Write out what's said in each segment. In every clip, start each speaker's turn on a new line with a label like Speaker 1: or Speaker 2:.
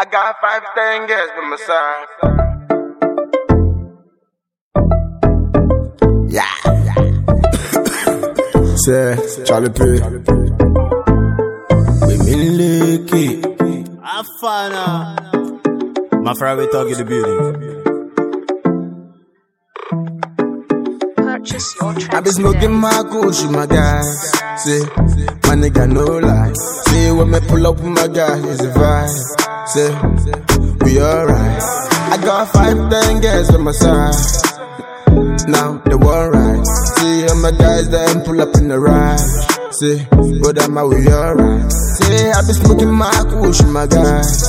Speaker 1: I got five fingers by my side.
Speaker 2: Yeah. C'est Charlie P. We miliki.
Speaker 3: Afana. My favorite talk in the building.
Speaker 4: Purchase your
Speaker 2: I be smoking my kush my guys. Say, my nigga no lie. Say when me pull up with my guys, it's a vibe. Say, we alright. I got five ten girls on my side. Now they right. See all my guys then pull up in the ride. Say, but I'm out, we alright. Say I be smoking my kush my guys.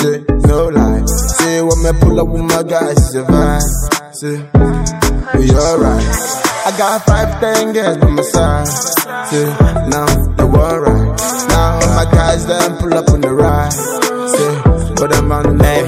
Speaker 2: Say, no lie. Say when me pull up with my guys, it's a vibe. Say, we alright. I got five ten girls by my side. Say, now they. Now all my guys then pull up on the ride. Say, but I'm on the hey.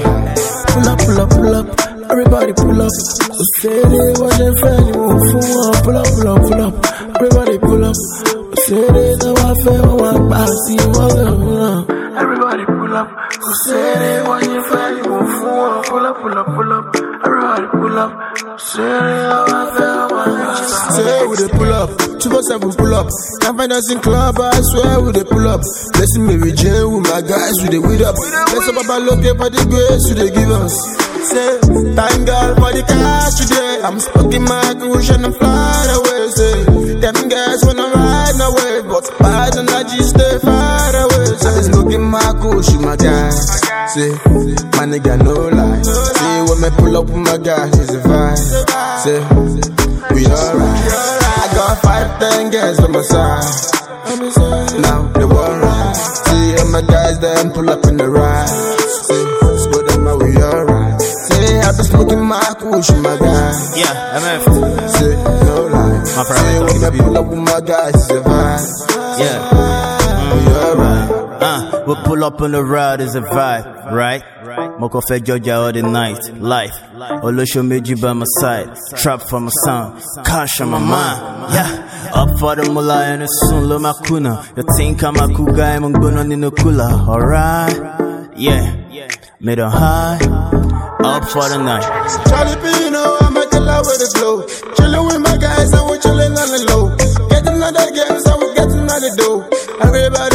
Speaker 5: Pull up, pull up, pull up. Everybody pull up. So say they want their friend, you won't fool. Pull up, pull up, pull up. Everybody pull up. So say they know I feel one pass you up. Everybody pull up. So say they want your friend, you won't fool. Pull up, pull up, pull up. Everybody pull up. Say they know I feel
Speaker 2: Say we dey pull up, two four seven pull up. Can't find us in club, I swear we dey pull up. Blessing me with J with my guys, we dey weed up. Bless up Baba look for the grace we dey give us. Say, thank God for the cash today. I'm stuck in my cruise and I'm flying away. Say, them guys wanna ride my way, but bad energy stay far away. I be smoking my with my guys. Say, my nigga no lie. Say, when me pull up with my guys, it's a vibe. Say, I got five ten girls on my side. Now they alright. See all my guys then pull up in the ride. See, split them out, we alright. Say I be smoking my kush my guys.
Speaker 3: Yeah, MF.
Speaker 2: Say no lie.
Speaker 3: My talking
Speaker 2: when
Speaker 3: you.
Speaker 2: pull up with my guys, it's a vibe.
Speaker 3: Yeah. Pull up on the ride is a vibe, right? Moko fe Georgia all the night, life. Olosho Meji by my side, trap for my sound, cash on my mind. Yeah, up for the mullah and soon lo makuna. You think I'm a cool guy, I'm gonna need no cooler, alright? Yeah, made high, up for the night.
Speaker 2: Charlie Pino, I'm a killer with the flow. Chillin' with my guys, and we chillin' on the low. Getting another game, so we getting another dough. Everybody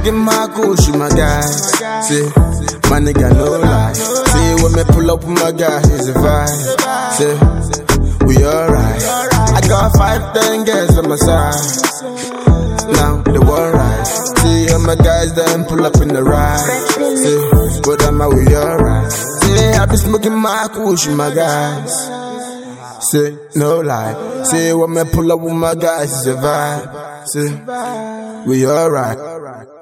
Speaker 2: smoking my kush with my guys. See, my nigga no lie. See, when me pull up with my guys, it's a vibe. See, we alright. I got five ten girls on my side. Now they alright. See, all my guys then pull up in the ride. See, but I'm out, we alright. See, I be smoking my kush with my guys. Say, no lie. Say, when me pull up with my guys, it's a vibe. See, we alright.